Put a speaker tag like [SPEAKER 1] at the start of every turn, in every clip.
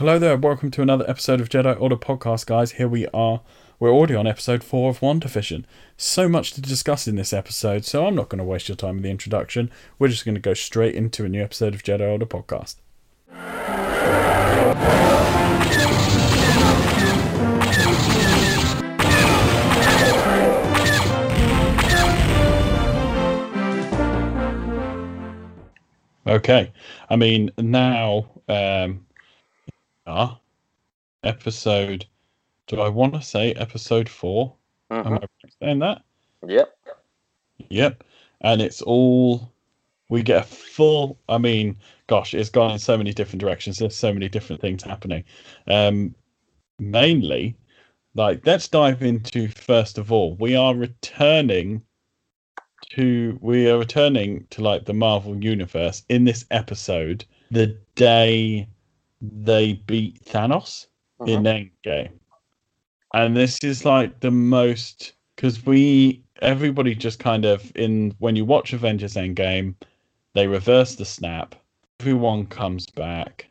[SPEAKER 1] Hello there, welcome to another episode of Jedi Order Podcast, guys. Here we are. We're already on episode 4 of One WandaVision. So much to discuss in this episode, so I'm not going to waste your time with the introduction. We're just going to go straight into a new episode of Jedi Order Podcast. Okay, I mean, now um, are episode. Do I want to say episode 4 Am I saying that?
[SPEAKER 2] Yep.
[SPEAKER 1] Yep. And it's all we get a full. I mean, gosh, it's gone in so many different directions. There's so many different things happening. Um, mainly, like let's dive into first of all. We are returning to we are returning to like the Marvel universe in this episode. The day they beat Thanos in uh-huh. Endgame. And this is like the most because we everybody just kind of in when you watch Avengers Endgame, they reverse the snap. Everyone comes back,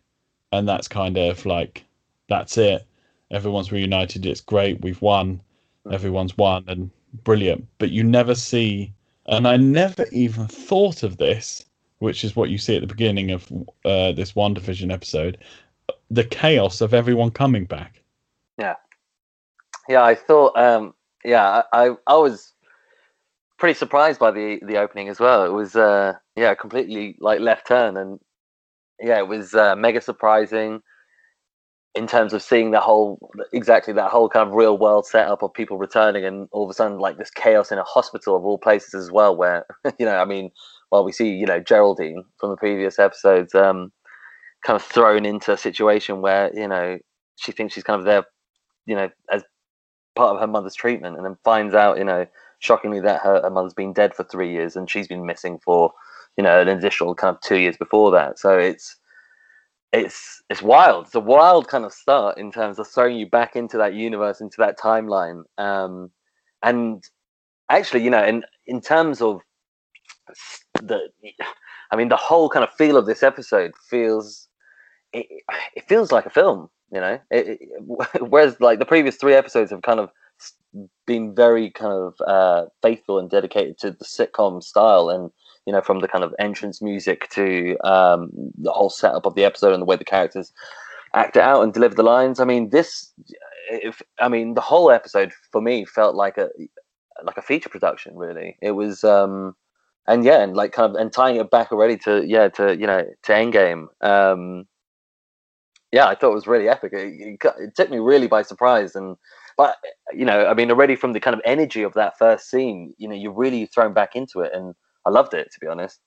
[SPEAKER 1] and that's kind of like that's it. Everyone's reunited. It's great. We've won. Uh-huh. Everyone's won and brilliant. But you never see, and I never even thought of this, which is what you see at the beginning of uh, this WandaVision episode, the chaos of everyone coming back.
[SPEAKER 2] Yeah, yeah. I thought. Um, yeah, I, I I was pretty surprised by the the opening as well. It was uh, yeah, completely like left turn, and yeah, it was uh, mega surprising in terms of seeing the whole exactly that whole kind of real world setup of people returning, and all of a sudden like this chaos in a hospital of all places as well, where you know, I mean, well, we see you know Geraldine from the previous episodes, um, kind of thrown into a situation where you know she thinks she's kind of there, you know, as part of her mother's treatment and then finds out, you know, shockingly that her, her mother's been dead for three years and she's been missing for, you know, an additional kind of two years before that. So it's it's it's wild. It's a wild kind of start in terms of throwing you back into that universe, into that timeline. Um and actually, you know, in in terms of the I mean the whole kind of feel of this episode feels it, it feels like a film you know? It, it, whereas like the previous three episodes have kind of been very kind of uh, faithful and dedicated to the sitcom style and you know from the kind of entrance music to um, the whole setup of the episode and the way the characters act it out and deliver the lines. I mean this if i mean the whole episode for me felt like a like a feature production really. It was um and yeah and like kind of and tying it back already to yeah to you know to endgame um yeah, I thought it was really epic. It, it, it took me really by surprise, and but you know, I mean, already from the kind of energy of that first scene, you know, you're really thrown back into it, and I loved it to be honest.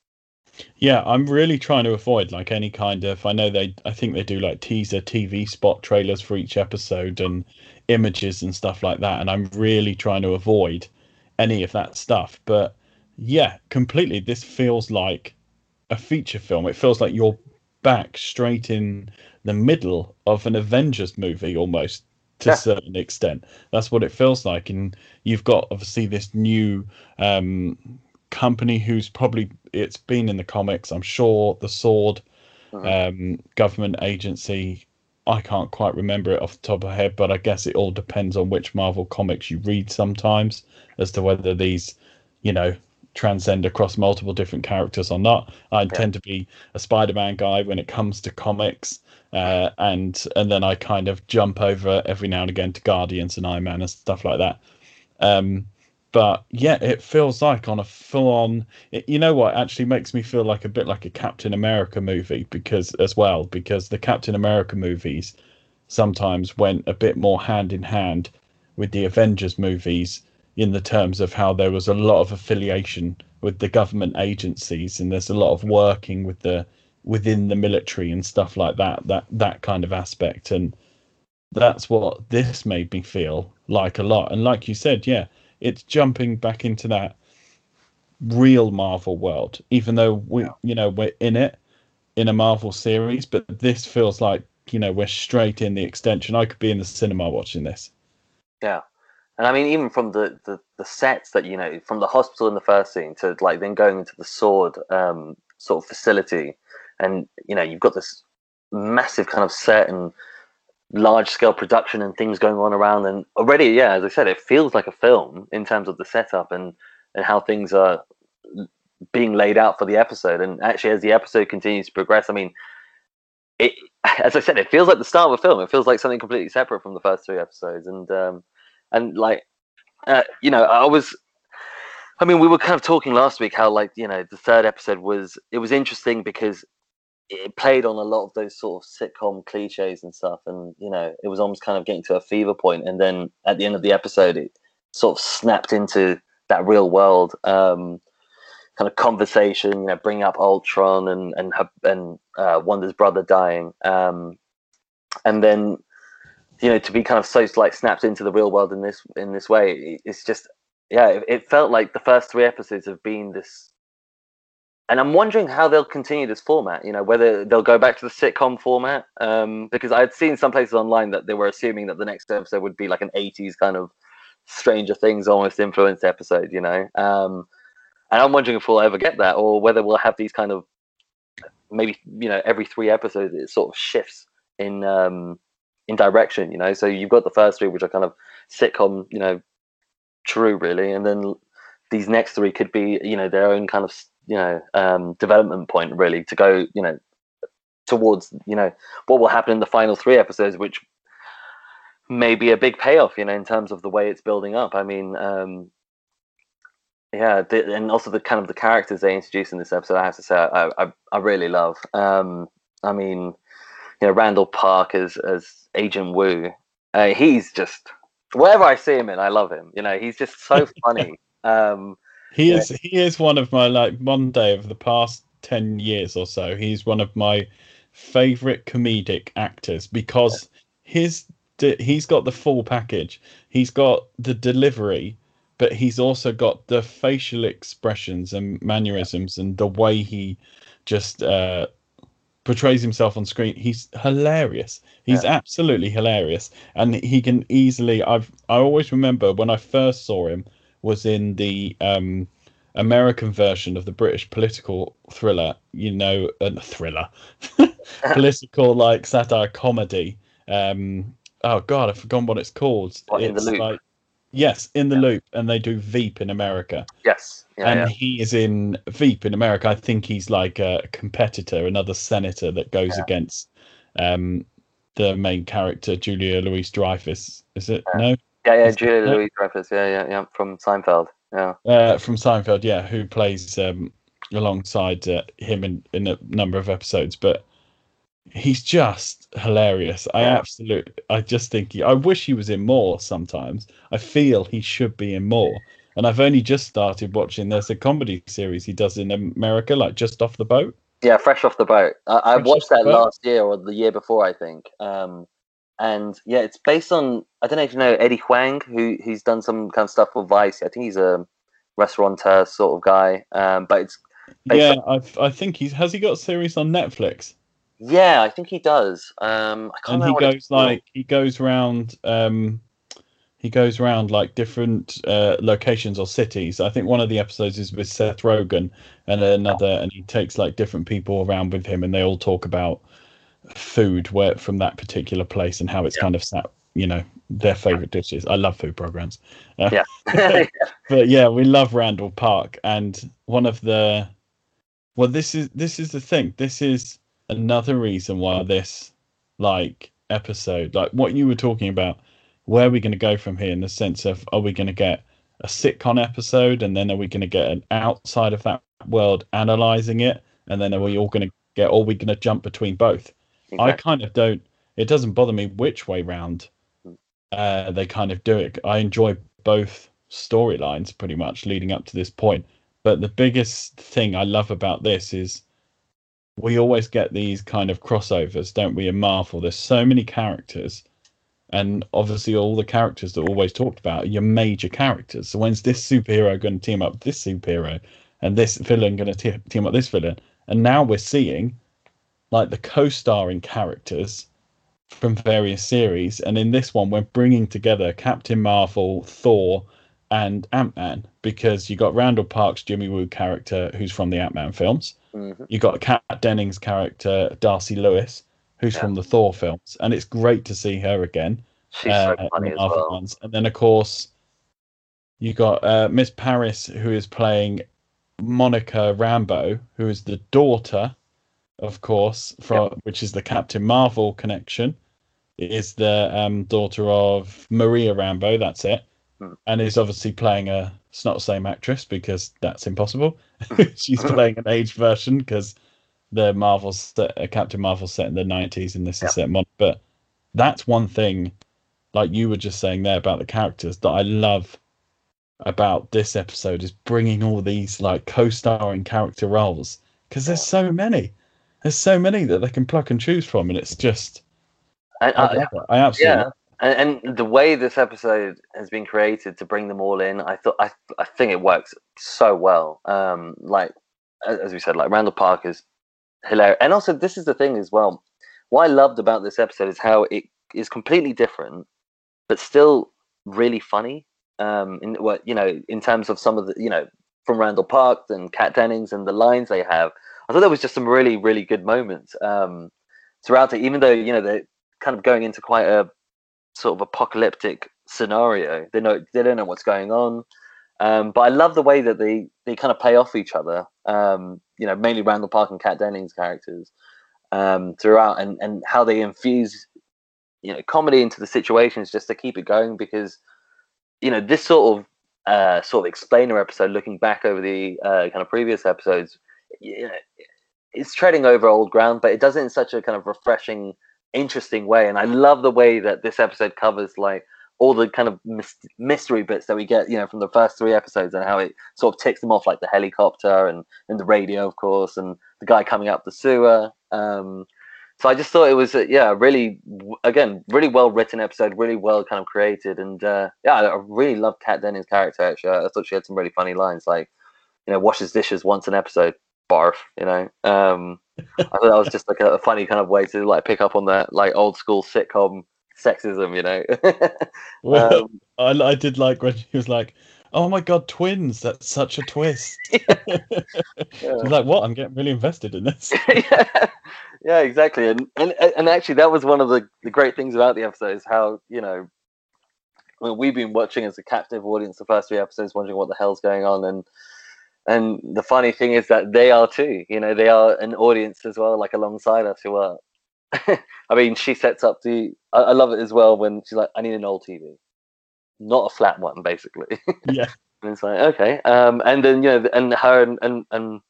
[SPEAKER 1] Yeah, I'm really trying to avoid like any kind of. I know they. I think they do like teaser TV spot trailers for each episode and images and stuff like that. And I'm really trying to avoid any of that stuff. But yeah, completely. This feels like a feature film. It feels like you're back straight in the middle of an Avengers movie almost to
[SPEAKER 2] Yeah.
[SPEAKER 1] a certain extent. That's what it feels like. And you've got obviously this new um, company who's probably it's been in the comics. I'm sure the S.W.O.R.D.
[SPEAKER 2] Mhm.
[SPEAKER 1] um, government agency. I can't quite remember it off the top of my head, but I guess it all depends on which Marvel comics you read sometimes as to whether these, you know, transcend across multiple different characters or not. I tend to be a Spider-Man guy when it comes to comics, uh, and and then I kind of jump over every now and again to Guardians and Iron Man and stuff like that. Um, but yeah, it feels like on a full-on. It, you know what? Actually, makes me feel like a bit like a Captain America movie because as well because the Captain America movies sometimes went a bit more hand in hand with the Avengers movies in the terms of how there was a lot of affiliation with the government agencies and there's a lot of working with the within the military and stuff like that that that kind of aspect and that's what this made me feel like a lot. And like you said, yeah, it's jumping back into that real Marvel world, even though we, you know, we're in it in a Marvel series, but this feels like, you know, we're straight in the extension. I could be in the cinema watching this.
[SPEAKER 2] Yeah. And I mean, even from the, the, the sets that, you know, from the hospital in the first scene to like then going into the S.W.O.R.D. um, sort of facility, and, you know, you've got this massive kind of set and large scale production and things going on around. And already, yeah, as I said, it feels like a film in terms of the setup and, and how things are being laid out for the episode. And actually, as the episode continues to progress, I mean, it, as I said, it feels like the start of a film. It feels like something completely separate from the first three episodes. And, um, and like, uh, you know, I was, I mean, we were kind of talking last week how, like, you know, the third episode was, it was interesting because it played on a lot of those sort of sitcom cliches and stuff. And, you know, it was almost kind of getting to a fever. And then at the end of the episode, it sort of snapped into that real world. Um, kind of conversation, you know, bring up Ultron and and and uh, Wanda's brother dying, um, and then you know to be kind of so like snapped into the real world in this in this way, it's just yeah, it, it felt like the first three episodes have been this. And I'm wondering how they'll continue this format. You know, whether they'll go back to the sitcom format, um, because I'd seen some places online that they were assuming that the next episode would be like an '80s kind of Stranger Things almost influenced episode. You know, um, and I'm wondering if we'll ever get that, or whether we'll have these kind of maybe you know every three episodes it sort of shifts in um, in direction. You know, so you've got the first three, which are kind of sitcom, you know, true really, and then these next three could be you know their own kind of you know um, development point really to go you know towards you know what will happen in the final three episodes, which may be a big payoff, you know, in terms of the way it's building up. I mean, um, yeah, the, and also the kind of the characters they introduce in this episode, I have to say, I I, I really love. Um, I mean, you know, Randall Park as as Agent Woo. uh, he's just wherever I see him in, I love him. You know, he's just so funny. um,
[SPEAKER 1] he is he is one of my like Monday of the past ten years or so. He's one of my favorite comedic actors because his he's got the full package. He's got the delivery but he's also got the facial expressions and mannerisms and the way he just uh, portrays himself on screen. He's hilarious. He's yeah. absolutely hilarious, and he can easily. I've I always remember when I first saw him was in the um, American version of the British political thriller. You know, a uh, thriller, political like satire comedy. Um, oh God, I've forgotten what it's called.
[SPEAKER 2] What, it's like
[SPEAKER 1] Yes, in the yeah. loop, and they do Veep in America.
[SPEAKER 2] Yes,
[SPEAKER 1] yeah, and yeah. he is in Veep in America. I think he's like a competitor, another senator that goes against um, the main character, Julia Louis-Dreyfus. Is it no?
[SPEAKER 2] Yeah, yeah, is Julia Louis-Dreyfus. Yeah, yeah, yeah, from Seinfeld. Yeah,
[SPEAKER 1] uh, from Seinfeld. Yeah, who plays um, alongside uh, him in in a number of episodes, but he's just hilarious. I absolutely, I just think he, I wish he was in more sometimes. I feel he should be in more. And I've only just started watching. There's a comedy series he does in America, like just off the boat.
[SPEAKER 2] Yeah, fresh off the boat. I, I watched that last year or the year before, I think. Um, and yeah, it's based on I don't know if you know Eddie Huang, who who's done some kind of stuff for Vice. I think he's a restaurateur sort of guy. Um, but it's
[SPEAKER 1] yeah, on... I I think he's has he got a series on Netflix.
[SPEAKER 2] Yeah, I think he does. Um,
[SPEAKER 1] and he goes like he goes around. Um, he goes around like different uh, locations or cities. I think one of the episodes is with Seth Rogen, and another, and he takes like different people around with him, and they all talk about food where from that particular place and how it's yeah. kind of sat, you know, their favorite dishes. I love food programs.
[SPEAKER 2] Uh, yeah.
[SPEAKER 1] but yeah, we love Randall Park, and one of the well, this is this is the thing. This is another reason why this like episode, like what you were talking about, where are we going to go from here in the sense of are we going to get a sitcom episode and then are we going to get an outside of that world analyzing it and then are we all going to get or are we going to jump between both? Exactly. I kind of don't. It doesn't bother me which way round uh, they kind of do it. I enjoy both storylines pretty much leading up to this point. But the biggest thing I love about this is we always get these kind of crossovers, don't we? In Marvel, there's so many characters, and obviously all the characters that are always talked about are your major characters. So when's this superhero going to team up with this superhero, and this villain going to team up this villain? And now we're seeing like the co-starring characters from various series, and in this one we're bringing together Captain Marvel, Thor, and Ant Man because you got Randall Park's Jimmy Woo character who's from the Ant Man films.
[SPEAKER 2] Mhm.
[SPEAKER 1] You got Kat Dennings' character Darcy Lewis who's
[SPEAKER 2] Yeah.
[SPEAKER 1] from the Thor films, and it's great to see her again.
[SPEAKER 2] She's
[SPEAKER 1] uh,
[SPEAKER 2] so funny as well.
[SPEAKER 1] ones. And then of course you got uh, Miss Parris who is playing Monica Rambeau, who is the daughter, of course, from which is the Captain Marvel connection. It is the um, daughter of Maria Rambeau. That's it,
[SPEAKER 2] Hmm.
[SPEAKER 1] and is obviously playing a. It's not the same actress because that's impossible. She's playing an aged version because the Marvel set, uh, Captain Marvel set in the nineties, and this is set modern. But that's one thing, like you were just saying there about the characters that I love about this episode is bringing all these like co-starring character roles because there's so many. There's so many that they can pluck and choose from, and it's just I love it. I absolutely
[SPEAKER 2] yeah, and, and the way this episode has been created to bring them all in, I thought I I think it works so well. Um, like as we said, like Randall Park is hilarious, and also this is the thing as well. What I loved about this episode is how it is completely different, but still really funny. Um, in what you know, in terms of some of the you know from Randall Park and Kat Dennings and the lines they have, I thought there was just some really really good moments um, throughout it. Even though you know they're kind of going into quite a sort of apocalyptic scenario. They know they don't know what's going on. Um, but I love the way that they they kind of play off each other. Um, you know, mainly Randall Park and Kat Dennings characters um, throughout, and and how they infuse you know comedy into the situations just to keep it going because you know this sort of uh, sort of explainer episode, looking back over the uh, kind of previous episodes, you know, it's treading over old ground, but it does it in such a kind of refreshing interesting way and i love the way that this episode covers like all the kind of mystery bits that we get you know from the first three episodes and how it sort of ticks them off like the helicopter and and the radio of course and the guy coming up the sewer um so i just thought it was a, yeah really again really well written episode really well kind of created and uh yeah i really love kat denning's character actually. I thought she had some really funny lines like you know washes dishes once an episode barf you know um I thought that was just like a, funny kind of way to like pick up on that like old school sitcom sexism, you know.
[SPEAKER 1] Well,
[SPEAKER 2] um,
[SPEAKER 1] I, I did like when she was like, "Oh my god, twins! That's such a twist." She's like, "What? I'm getting really invested in this."
[SPEAKER 2] yeah, yeah, exactly. And, and and actually, that was one of the, the great things about the episode is how you know, I mean, we've been watching as a captive audience the first three episodes, wondering what the hell's going on, and and the funny thing is that they are too. You know, they are an audience as well, like alongside us who are. I mean, she sets up the. I, I love it as well when she's like, "I need an old TV, not a flat one, basically."
[SPEAKER 1] yeah,
[SPEAKER 2] And it's like, okay. Um, and then, you know, and her and, and, and,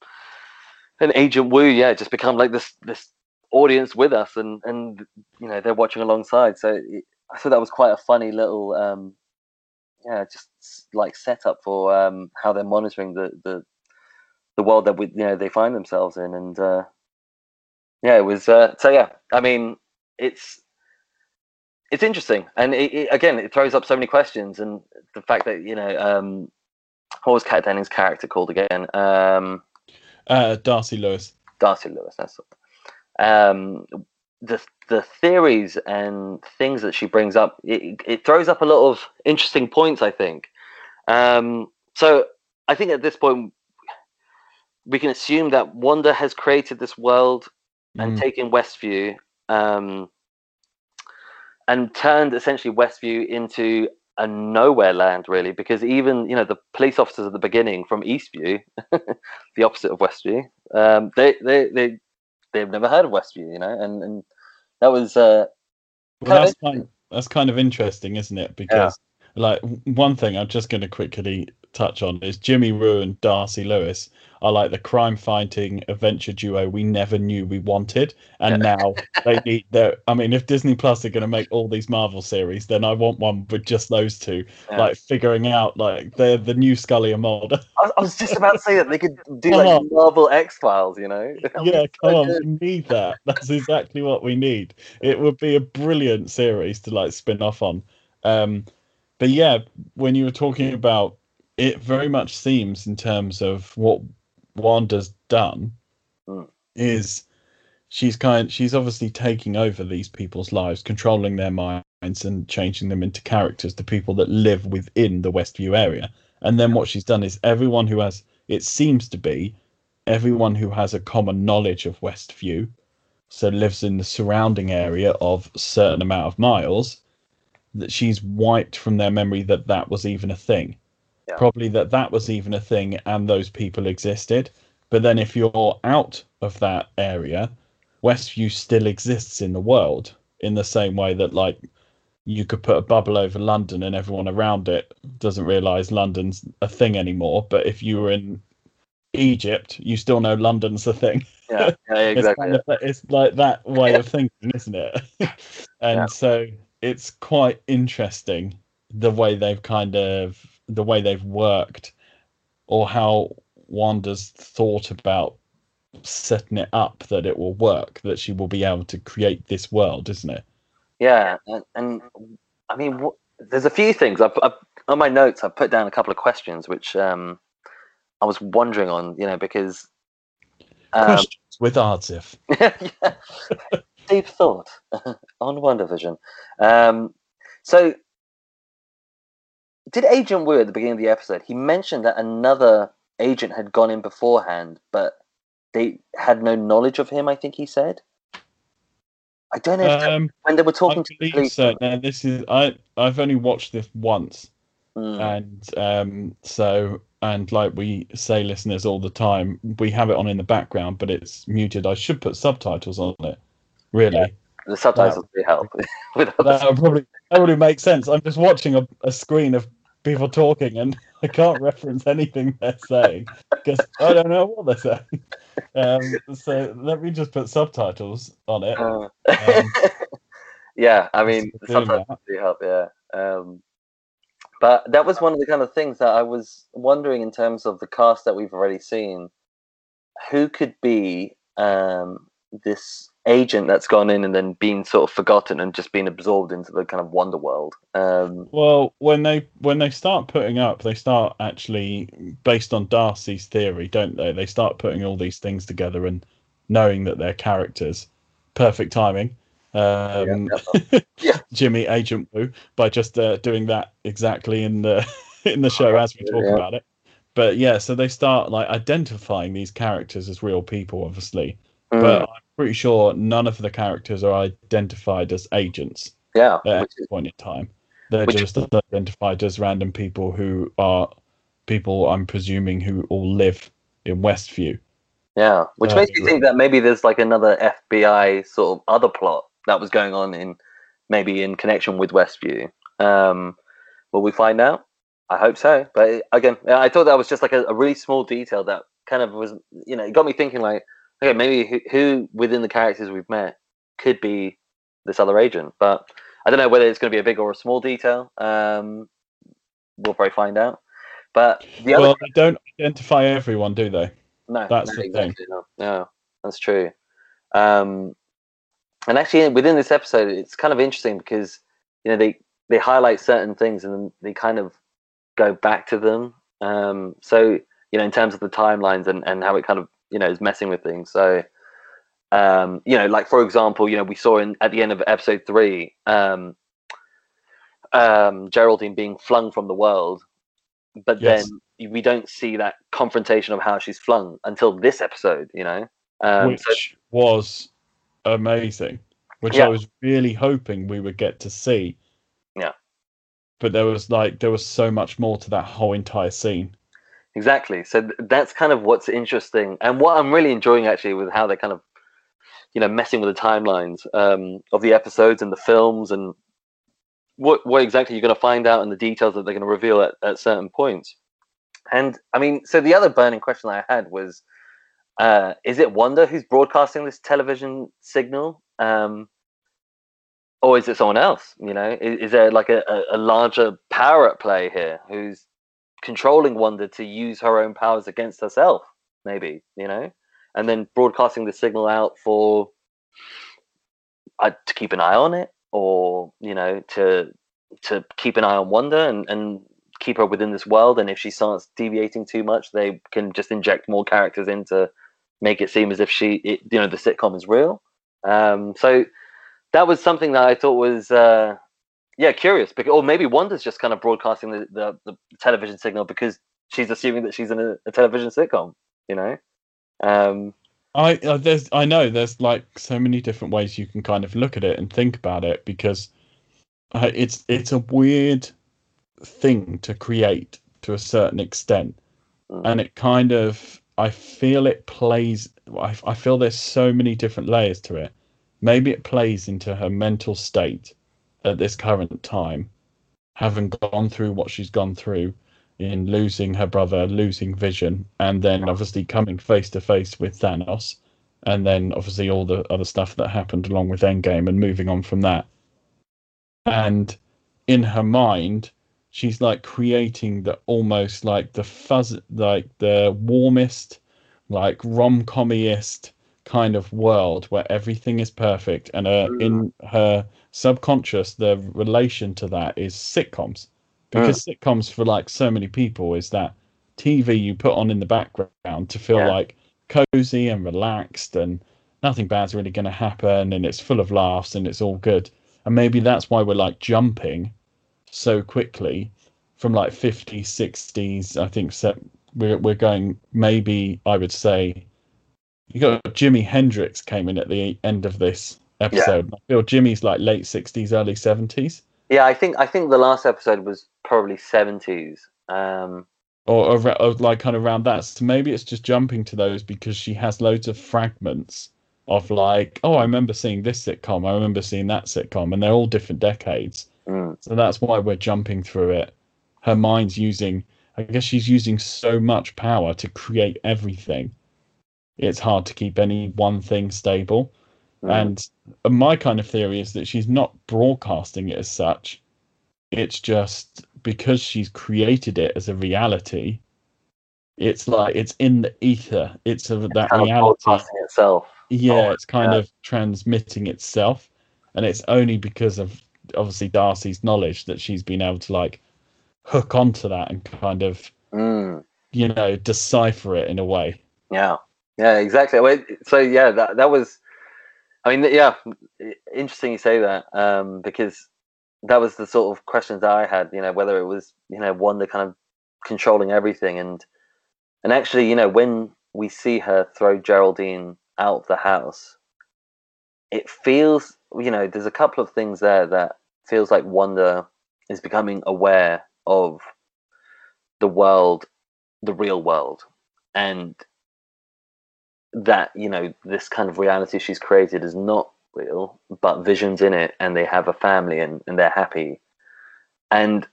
[SPEAKER 2] and Agent Woo, yeah, just become like this, this audience with us and, and, you know, they're watching alongside. So it, I thought that was quite a funny little, um, yeah, just like setup for, um, how they're monitoring the, the, the world that we, you know, they find themselves in. And, uh, yeah, it was, uh, so yeah, I mean, it's, it's interesting. And it, it, again, it throws up so many questions and the fact that, you know, um, what was Kat Dennings' character called again? Um,
[SPEAKER 1] uh, Darcy Lewis.
[SPEAKER 2] Darcy Lewis. That's um, the the theories and things that she brings up. It, it throws up a lot of interesting points. I think. Um, so I think at this point we can assume that Wanda has created this world and
[SPEAKER 1] Mm.
[SPEAKER 2] taken Westview um, and turned essentially Westview into a nowhere land, really, because even you know the police officers at the beginning from Eastview, the opposite of Westview, um, they they they they've never heard of Westview, you know, and and that was uh,
[SPEAKER 1] Well,
[SPEAKER 2] Kind of
[SPEAKER 1] that's kind that's kind of interesting, isn't it? Because like one thing, I'm just going to quickly touch on is Jimmy Woo and Darcy Lewis are like the crime fighting adventure duo we never knew we wanted, and now they need their. I mean, if Disney Plus are going to make all these Marvel series, then I want one with just those two,
[SPEAKER 2] Yeah.
[SPEAKER 1] like figuring out like they're the new Scully and Mulder.
[SPEAKER 2] I, I was just about to say that they could do
[SPEAKER 1] Come
[SPEAKER 2] like
[SPEAKER 1] on.
[SPEAKER 2] Marvel X Files, you know?
[SPEAKER 1] yeah, come
[SPEAKER 2] so
[SPEAKER 1] on,
[SPEAKER 2] good.
[SPEAKER 1] we need that. That's exactly what we need. It would be a brilliant series to like spin off on. Um, but yeah, when you were talking about it, very much seems in terms of what Wanda's done
[SPEAKER 2] Mm.
[SPEAKER 1] is she's kind. She's obviously taking over these people's lives, controlling their minds, and changing them into characters, the people that live within the Westview area. And then what she's done is everyone who has, it seems to be, everyone who has a common knowledge of Westview, so lives in the surrounding area of a certain amount of miles, that she's wiped from their memory that that was even a thing.
[SPEAKER 2] Yeah.
[SPEAKER 1] Probably that that was even a thing and those people existed. But then if you're out of that area, Westview still exists in the world in the same way that like you could put a bubble over London and everyone around it doesn't realize London's a thing anymore. But if you were in Egypt, you still know London's a thing.
[SPEAKER 2] Yeah, yeah
[SPEAKER 1] It's,
[SPEAKER 2] exactly.
[SPEAKER 1] kind of, it's like that way of thinking, isn't it? and
[SPEAKER 2] Yeah.
[SPEAKER 1] so it's quite interesting the way they've kind of the way they've worked or how Wanda's thought about setting it up that it will work, that she will be able to create this world, isn't it?
[SPEAKER 2] Yeah, and, and I mean, there's a few things I've, I've on my notes. I've put down a couple of questions which um, I was wondering on, you know, because um,
[SPEAKER 1] Questions with
[SPEAKER 2] yeah, deep thought on WandaVision. Um, so, did Agent Woo at the beginning of the episode? He mentioned that another agent had gone in beforehand, but they had no knowledge of him. I think he said. I don't know if that-
[SPEAKER 1] Um,
[SPEAKER 2] when they were
[SPEAKER 1] I
[SPEAKER 2] talking to the police.
[SPEAKER 1] so. Now this is I I've only watched this once.
[SPEAKER 2] Mm,
[SPEAKER 1] and um so and like we say listeners all the time we have it on in the background but it's muted i should put subtitles on it really
[SPEAKER 2] the subtitles do help.
[SPEAKER 1] that would probably that would make sense i'm just watching a, a screen of people talking and i can't reference anything they're saying because i don't know what they're saying um so let me just put subtitles on it
[SPEAKER 2] Uh,
[SPEAKER 1] Um,
[SPEAKER 2] yeah, I mean, the subtitles do help. Yeah, um, but that was one of the kind of things that I was wondering in terms of the cast that we've already seen. Who could be um, this agent that's gone in and then been sort of forgotten and just been absorbed into the kind of wonder world? Um,
[SPEAKER 1] Well, when they when they start putting up, they start actually based on Darcy's theory, don't they? They start putting all these things together and knowing that they're characters. Perfect timing. Um,
[SPEAKER 2] Yeah.
[SPEAKER 1] Jimmy Agent Woo by just uh, doing that exactly in the in the show as we talk
[SPEAKER 2] Yeah.
[SPEAKER 1] about it. But yeah, so they start like identifying these characters as real people, obviously.
[SPEAKER 2] mm,
[SPEAKER 1] But I'm pretty sure none of the characters are identified as agents
[SPEAKER 2] yeah,
[SPEAKER 1] at any point in time. They're
[SPEAKER 2] which-
[SPEAKER 1] just identified as random people who are people I'm presuming who all live in Westview.
[SPEAKER 2] Yeah, which
[SPEAKER 1] Uh,
[SPEAKER 2] makes me think that maybe there's like another FBI sort of other plot that was going on in maybe in connection with Westview. Um, will we find out? I hope so. But again, I thought that was just like a, a really small detail that kind of was, you know, it got me thinking like, okay, maybe who, who within the characters we've met could be this other agent. But I don't know whether it's going to be a big or a small detail. Um, we'll probably find out. But the other
[SPEAKER 1] Well, they don't identify everyone, do they?
[SPEAKER 2] no,
[SPEAKER 1] That's
[SPEAKER 2] no,
[SPEAKER 1] the thing.
[SPEAKER 2] No, no, that's true. Um, and actually, within this episode, it's kind of interesting because you know they they highlight certain things and then they kind of go back to them. Um, so you know, in terms of the timelines and and how it kind of you know is messing with things. So um, you know, like for example, you know, we saw in at the end of episode three, um, um, Geraldine being flung from the world, but
[SPEAKER 1] Yes.
[SPEAKER 2] then we don't see that confrontation of how she's flung until this episode. You know, um,
[SPEAKER 1] Which
[SPEAKER 2] so
[SPEAKER 1] was amazing. Which
[SPEAKER 2] Yeah.
[SPEAKER 1] I was really hoping we would get to see.
[SPEAKER 2] Yeah.
[SPEAKER 1] But there was like there was so much more to that whole entire scene.
[SPEAKER 2] Exactly. So th- that's kind of what's interesting, and what I'm really enjoying actually with how they're kind of, you know, messing with the timelines um, of the episodes and the films, and what what exactly you're going to find out and the details that they're going to reveal at, at certain points. And I mean, so the other burning question I had was, uh, is it Wanda who's broadcasting this television signal, um, or is it someone else? You know, is, is there like a, a larger power at play here who's controlling Wanda to use her own powers against herself? Maybe you know, and then broadcasting the signal out for uh, to keep an eye on it, or you know, to to keep an eye on Wanda and, and keep her within this world. And if she starts deviating too much, they can just inject more characters in to make it seem as if she, it, you know, the sitcom is real. Um, so that was something that I thought was, uh, yeah, curious. Because, or maybe Wanda's just kind of broadcasting the, the, the television signal because she's assuming that she's in a, a television sitcom. You know. Um,
[SPEAKER 1] I uh, there's I know there's like so many different ways you can kind of look at it and think about it because uh, it's it's a weird thing to create to a certain extent,
[SPEAKER 2] Mm.
[SPEAKER 1] and it kind of I feel it plays. I, I feel there's so many different layers to it. Maybe it plays into her mental state at this current time, having gone through what she's gone through in losing her brother, losing Vision, and then obviously coming face to face with Thanos, and then obviously all the other stuff that happened along with Endgame and moving on from that. And in her mind, she's like creating the almost like the fuzz, like the warmest, like rom comiest kind of world where everything is perfect, and uh, in her subconscious, the relation to that is sitcoms because sitcoms for like so many people is that TV you put on in the background to feel
[SPEAKER 2] Yeah.
[SPEAKER 1] like cozy and relaxed and nothing bad's really going to happen and it's full of laughs and it's all good. And maybe that's why we're like jumping so quickly from like 50s, 60s. I think se- we're we're going maybe I would say you got Jimi Hendrix came in at the end of this episode. I feel Jimmy's like late 60s, early 70s.
[SPEAKER 2] yeah, I think I think the last episode was probably seventies. Um,
[SPEAKER 1] or, or, or like kind of around that. So maybe it's just jumping to those because she has loads of fragments of like, oh, I remember seeing this sitcom, I remember seeing that sitcom, and they're all different decades.
[SPEAKER 2] mm,
[SPEAKER 1] So that's why we're jumping through it. Her mind's using, I guess she's using so much power to create everything. It's hard to keep any one thing stable.
[SPEAKER 2] mm,
[SPEAKER 1] And my kind of theory is that she's not broadcasting it as such. It's just because she's created it as a reality. It's like it's in the ether. It's of that
[SPEAKER 2] kind
[SPEAKER 1] reality.
[SPEAKER 2] broadcasting itself.
[SPEAKER 1] Yeah,
[SPEAKER 2] Oh,
[SPEAKER 1] it's kind
[SPEAKER 2] yeah.
[SPEAKER 1] of transmitting itself, and it's only because of obviously Darcy's knowledge that she's been able to like hook onto that and kind of
[SPEAKER 2] Mm.
[SPEAKER 1] you know decipher it in a way.
[SPEAKER 2] Yeah, yeah, exactly. So yeah, that that was. I mean, yeah, interesting you say that um, because that was the sort of questions that I had. You know, whether it was you know Wanda kind of controlling everything, and and actually, you know, when we see her throw Geraldine out of the house, it feels you know there's a couple of things there that feels like Wanda is becoming aware of the world, the real world, and that you know this kind of reality she's created is not real but visions in it and they have a family and, and they're happy. And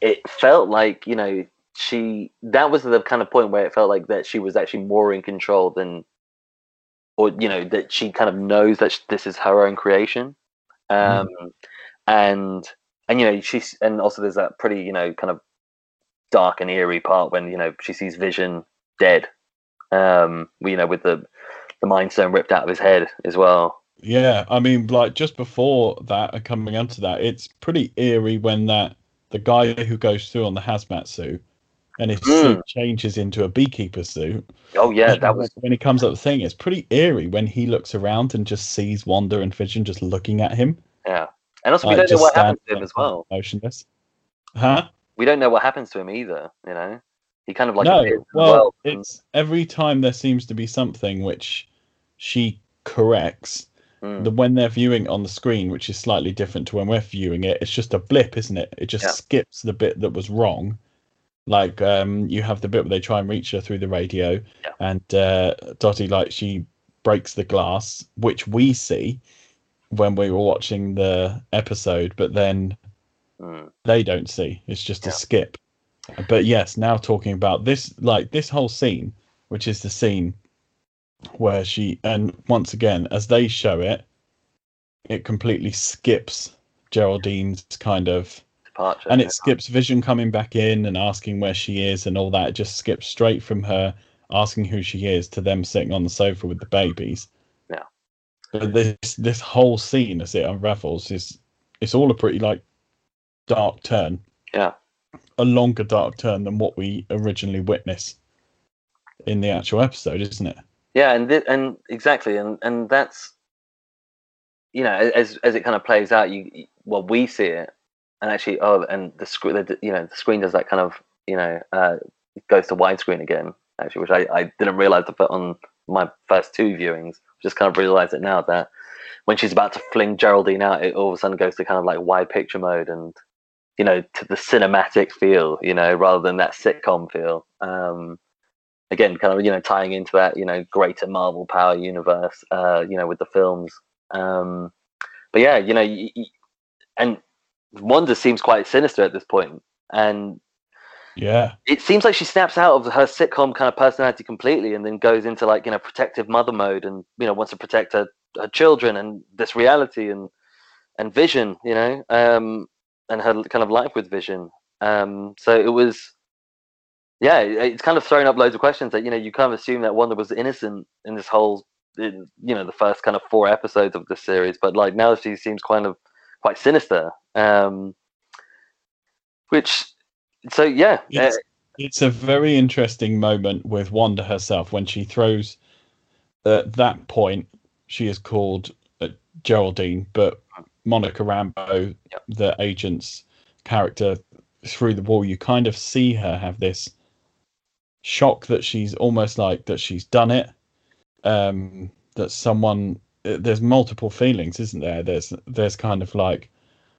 [SPEAKER 2] it felt like you know she that was the kind of point where it felt like that she was actually more in control than or you know that she kind of knows that this is her own creation. Um and and you know she's and also there's that pretty you know kind of dark and eerie part when you know she sees vision dead um you know with the the mind stone ripped out of his head as well
[SPEAKER 1] Yeah, I mean, like just before that coming onto that, it's pretty eerie when that the guy who goes through on the hazmat suit and his
[SPEAKER 2] Mm.
[SPEAKER 1] suit changes into a beekeeper suit.
[SPEAKER 2] oh yeah that was
[SPEAKER 1] when he comes up the thing. It's pretty eerie when he looks around and just sees Wanda and Vision just looking at him.
[SPEAKER 2] yeah and also we
[SPEAKER 1] like,
[SPEAKER 2] don't know what happens to him as well
[SPEAKER 1] motionless. Huh?
[SPEAKER 2] we don't know what happens to him either you know he kind of like
[SPEAKER 1] no. Well, it's every time there seems to be something which she corrects.
[SPEAKER 2] Mm.
[SPEAKER 1] The when they're viewing on the screen, which is slightly different to when we're viewing it, it's just a blip, isn't it? It just
[SPEAKER 2] Yeah.
[SPEAKER 1] skips the bit that was wrong. Like um, you have the bit where they try and reach her through the radio,
[SPEAKER 2] Yeah.
[SPEAKER 1] and uh, Dottie like she breaks the glass, which we see when we were watching the episode, but then
[SPEAKER 2] Mm.
[SPEAKER 1] they don't see. It's just
[SPEAKER 2] Yeah.
[SPEAKER 1] a skip. But yes, now talking about this, like this whole scene, which is the scene where she, and once again, as they show it, it completely skips Geraldine's kind of
[SPEAKER 2] Departure.
[SPEAKER 1] and it skips Vision coming back in and asking where she is and all that. It just skips straight from her asking who she is to them sitting on the sofa with the babies.
[SPEAKER 2] Yeah.
[SPEAKER 1] But this this whole scene as it unravels is it's all a pretty like dark turn.
[SPEAKER 2] Yeah.
[SPEAKER 1] A longer dark turn than what we originally witnessed in the actual episode, isn't it?
[SPEAKER 2] Yeah, and thi- and exactly, and and that's you know as as it kind of plays out, you well we see it, and actually oh, and the screen, you know, the screen does that kind of you know uh, goes to widescreen again, actually, which I I didn't realize the fir- on my first two viewings, just kind of realized it now that when she's about to fling Geraldine out, it all of a sudden goes to kind of like wide picture mode and you know to the cinematic feel, you know, rather than that sitcom feel. Um, again, kind of you know tying into that you know greater Marvel Power universe, uh, you know, with the films. Um, but yeah, you know, y- y- and Wanda seems quite sinister at this point, and
[SPEAKER 1] Yeah.
[SPEAKER 2] it seems like she snaps out of her sitcom kind of personality completely, and then goes into like you know protective mother mode, and you know wants to protect her her children and this reality and and Vision, you know, um, and her kind of life with Vision. Um, so it was yeah, it- it's kind of throwing up loads of questions that you know you kind of assume that Wanda was innocent in this whole, in, you know, the first kind of four episodes of the series, but like now she seems kind of quite sinister. Um, which, so yeah,
[SPEAKER 1] It's,
[SPEAKER 2] uh,
[SPEAKER 1] it's a very interesting moment with Wanda herself when she throws. At that point, she is called uh, Geraldine, but Monica Rambeau,
[SPEAKER 2] Yep.
[SPEAKER 1] the agent's character, through the wall, you kind of see her have this shock that she's almost like that she's done it. Um, that someone uh, there's multiple feelings, isn't there? There's there's kind of like,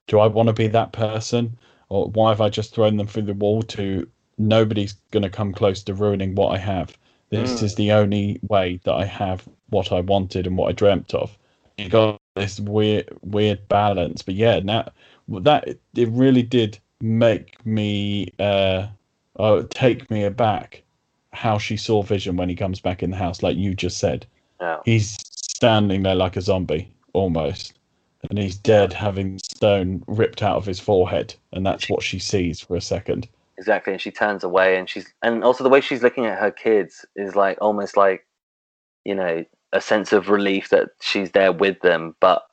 [SPEAKER 1] do I want to be that person, or why have I just thrown them through the wall to nobody's going to come close to ruining what I have. This
[SPEAKER 2] Mm.
[SPEAKER 1] is the only way that I have what I wanted and what I dreamt of. You got this weird, weird balance, but yeah, now that it really did make me, uh, uh, take me aback how she saw Vision when he comes back in the house, like you just said.
[SPEAKER 2] yeah.
[SPEAKER 1] He's standing there like a zombie almost, and he's dead, having stone ripped out of his forehead, and that's what she sees for a second.
[SPEAKER 2] exactly and she turns away and she's and also the way she's looking at her kids is like almost like you know a sense of relief that she's there with them but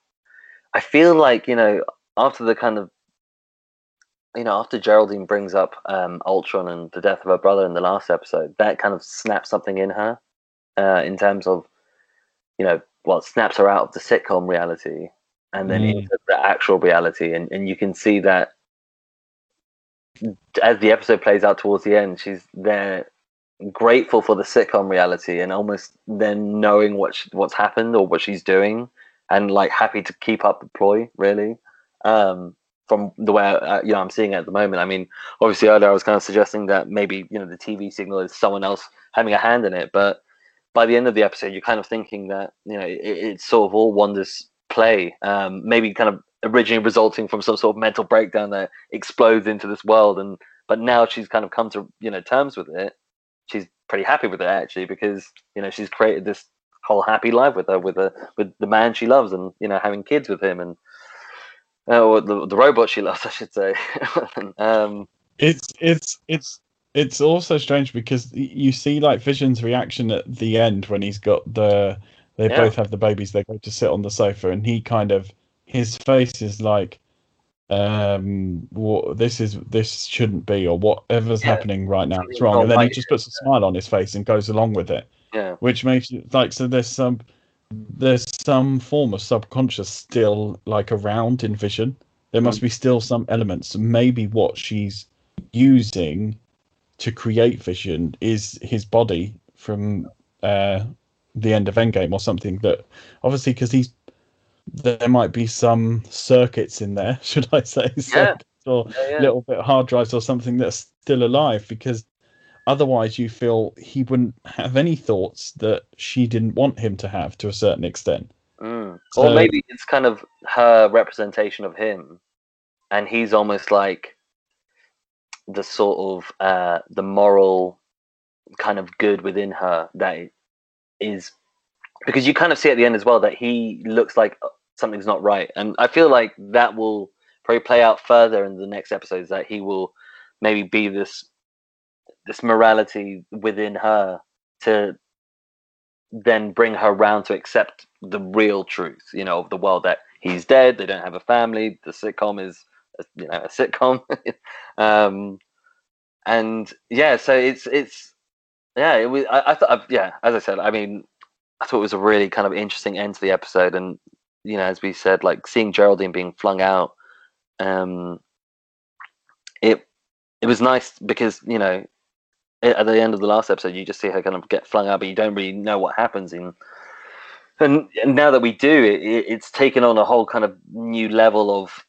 [SPEAKER 2] i feel like you know after the kind of you know after geraldine brings up um ultron and the death of her brother in the last episode that kind of snaps something in her uh in terms of you know well snaps her out of the sitcom reality and then
[SPEAKER 1] Mm.
[SPEAKER 2] into the actual reality and, and you can see that as the episode plays out towards the end, she's there grateful for the sitcom reality and almost then knowing what she, what's happened or what she's doing and like happy to keep up the ploy really um from the way uh, you know I'm seeing it at the moment. I mean obviously earlier I was kind of suggesting that maybe you know the TV signal is someone else having a hand in it but by the end of the episode you're kind of thinking that you know it, it's sort of all Wanda's play um maybe kind of originally resulting from some sort of mental breakdown that explodes into this world and but now she's kind of come to you know terms with it she's pretty happy with it actually because you know she's created this whole happy life with her with a with the man she loves and you know having kids with him and uh, or the, the robot she loves i should say um
[SPEAKER 1] It's it's it's it's also strange because you see like Vision's reaction at the end when he's got the they
[SPEAKER 2] Yeah.
[SPEAKER 1] both have the babies. They go to sit on the sofa, and he kind of his face is like, um, what this is this shouldn't be, or whatever's
[SPEAKER 2] Yeah.
[SPEAKER 1] happening right now is wrong. And then he just puts a smile on his face and goes along with it,
[SPEAKER 2] yeah
[SPEAKER 1] which makes it like so. There's some there's some form of subconscious still like around in Vision. There must be still some elements. Maybe what she's using to create Vision is his body from uh, the end of Endgame or something. That obviously because he's there might be some circuits in there, should I say, circuits or
[SPEAKER 2] yeah, yeah.
[SPEAKER 1] little bit hard drives or something that's still alive because otherwise you feel he wouldn't have any thoughts that she didn't want him to have to a certain extent.
[SPEAKER 2] Mm.
[SPEAKER 1] So-
[SPEAKER 2] or maybe it's kind of her representation of him and he's almost like the sort of uh, the moral kind of good within her that is because you kind of see at the end as well that he looks like something's not right, and I feel like that will probably play out further in the next episodes that he will maybe be this this morality within her to then bring her around to accept the real truth, you know, of the world that he's dead, they don't have a family, the sitcom is, you know, a sitcom, um, and yeah, so it's it's yeah, it was. I, I thought, yeah, as I said, I mean, I thought it was a really kind of interesting end to the episode, and you know, as we said, like seeing Geraldine being flung out, um, it it was nice because you know at the end of the last episode, you just see her kind of get flung out, but you don't really know what happens. In and, and now that we do, it, it's taken on a whole kind of new level of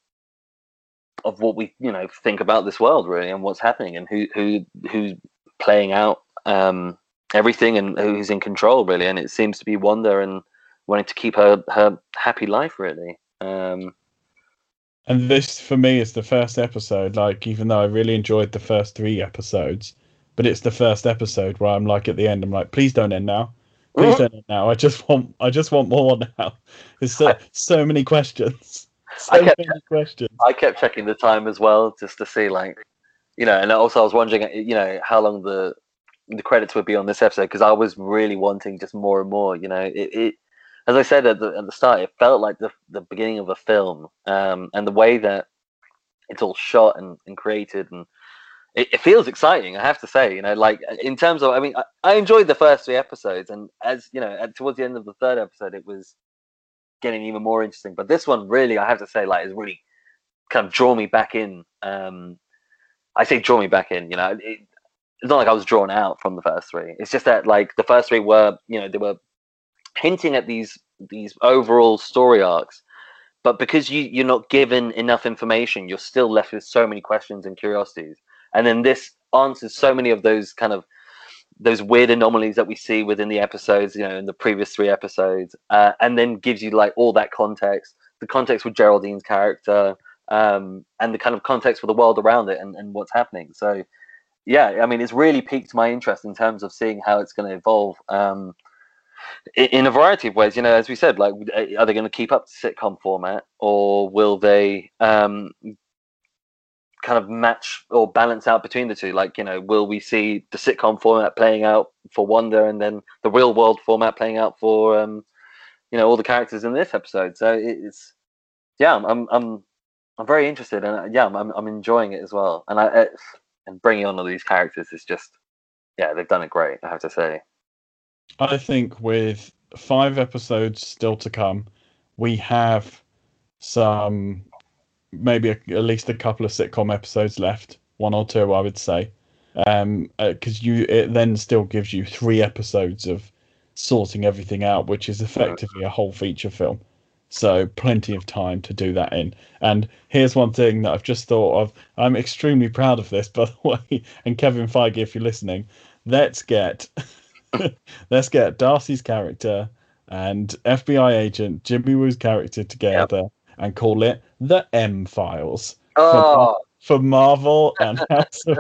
[SPEAKER 2] of what we you know think about this world really, and what's happening, and who who who's playing out um, everything, and who's in control really. And it seems to be Wanda and wanting to keep her her happy life really. Um,
[SPEAKER 1] and this for me is the first episode. Like, even though I really enjoyed the first three episodes, but it's the first episode where I'm like at the end, I'm like, please don't end now. Please don't end now. I just want I just want more now. There's so, I, so many questions. So
[SPEAKER 2] I kept,
[SPEAKER 1] many questions.
[SPEAKER 2] I kept checking the time as well just to see like you know, and also I was wondering you know, how long the the credits would be on this episode because I was really wanting just more and more, you know. It, it as I said at the at the start, it felt like the the beginning of a film. Um and the way that it's all shot and, and created and it, it, feels exciting. I have to say, you know, like in terms of, I mean, I, I enjoyed the first three episodes, and as you know, towards the end of the third episode, it was getting even more interesting. But this one, really, I have to say, like, is really kind of draw me back in. Um, I say draw me back in. You know, it, it's not like I was drawn out from the first three. It's just that like the first three were, you know, they were hinting at these these overall story arcs but because you you're not given enough information you're still left with so many questions and curiosities and then this answers so many of those kind of those weird anomalies that we see within the episodes, you know, in the previous three episodes, uh, and then gives you like all that context, the context with Geraldine's character, um, and the kind of context for the world around it and, and what's happening. So, yeah, I mean, it's really piqued my interest in terms of seeing how it's going to evolve um, in, a variety of ways. You know, as we said, like, are they going to keep up the sitcom format, or will they um, kind of match or balance out between the two? Like, you know, will we see the sitcom format playing out for Wanda and then the real world format playing out for, um, you know, all the characters in this episode? So it's, yeah, I'm, I'm, I'm very interested, and uh, yeah, I'm, I'm enjoying it as well. And I, and bringing on all these characters is just, yeah, they've done it great. I have to say.
[SPEAKER 1] I think with five episodes still to come, we have some maybe a, at least a couple of sitcom episodes left, one or two, I would say, because um, uh, you it then still gives you three episodes of sorting everything out, which is effectively a whole feature film. So plenty of time to do that in. And here's one thing that I've just thought of. I'm extremely proud of this, by the way. And Kevin Feige, if you're listening, let's get let's get Darcy's character and FBI agent Jimmy Woo's character together yep and call it the M Files
[SPEAKER 2] oh.
[SPEAKER 1] for, for, Marvel and House of,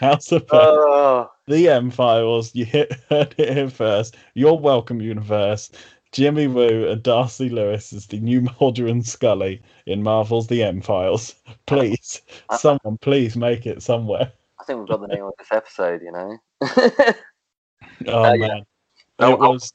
[SPEAKER 1] House of oh. The M Files. You hit, heard it here first. You're welcome, universe. Jimmy Woo and Darcy Lewis is the new Mulder and Scully in Marvel's The M Files. Please, someone, please make it somewhere.
[SPEAKER 2] I think we've got the name of this episode. You know.
[SPEAKER 1] Oh uh, man, yeah. it was.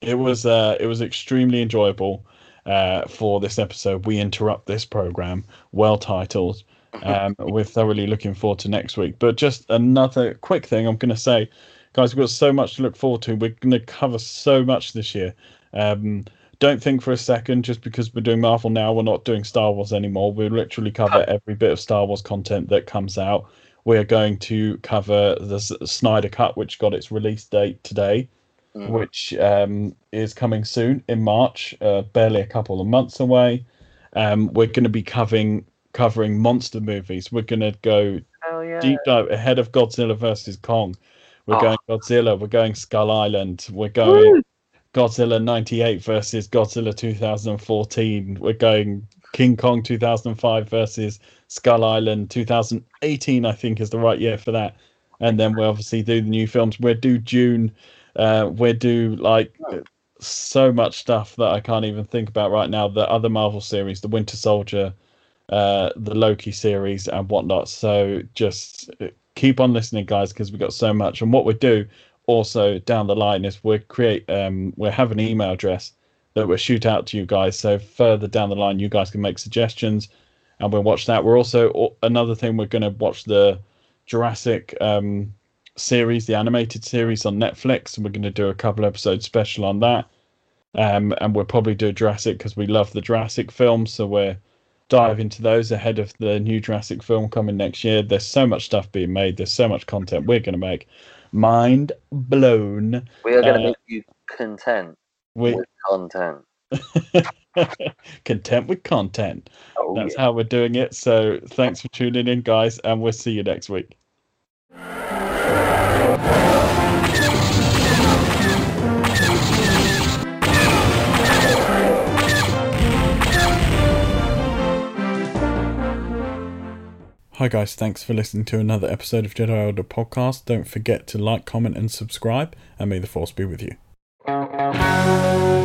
[SPEAKER 1] It was. Uh, it was extremely enjoyable uh, for this episode. We interrupt this program, well titled. Um, we're thoroughly looking forward to next week. But just another quick thing I'm going to say, guys, we've got so much to look forward to. We're going to cover so much this year. Um, don't think for a second just because we're doing Marvel now, we're not doing Star Wars anymore. We literally cover every bit of Star Wars content that comes out. We're going to cover the Snyder Cut, which got its release date today mm. which um, is coming soon in March, uh, barely a couple of months away. Um, we're going to be covering covering monster movies. We're going to go
[SPEAKER 2] yeah.
[SPEAKER 1] deep dive ahead of Godzilla versus Kong. We're oh. going Godzilla. We're going Skull Island. We're going Woo! Godzilla '98 versus Godzilla 2014. We're going King Kong 2005 versus Skull Island 2018, I think is the right year for that. And then we'll obviously do the new films. We'll do Dune. Uh, we'll do like so much stuff that I can't even think about right now. The other Marvel series, the Winter Soldier, uh, the Loki series, and whatnot. So just uh, keep on listening, guys, because we've got so much. And what we do also down the line is we create, um, we have an email address that we'll shoot out to you guys. So further down the line, you guys can make suggestions, and we'll watch that. We're also another thing we're going to watch the Jurassic um, series, the animated series on Netflix, and we're going to do a couple episodes special on that. Um, and we'll probably do Jurassic because we love the Jurassic films, so we're dive into those ahead of the new Jurassic film coming next year. There's so much stuff being made. There's so much content we're going to make. Mind blown.
[SPEAKER 2] We are going to uh, make you content we... with content.
[SPEAKER 1] content with content. Oh, That's yeah. how we're doing it. So thanks for tuning in, guys, and we'll see you next week. Hi guys, thanks for listening to another episode of Jedi Order Podcast. Don't forget to like, comment, and subscribe, and may the Force be with you. Música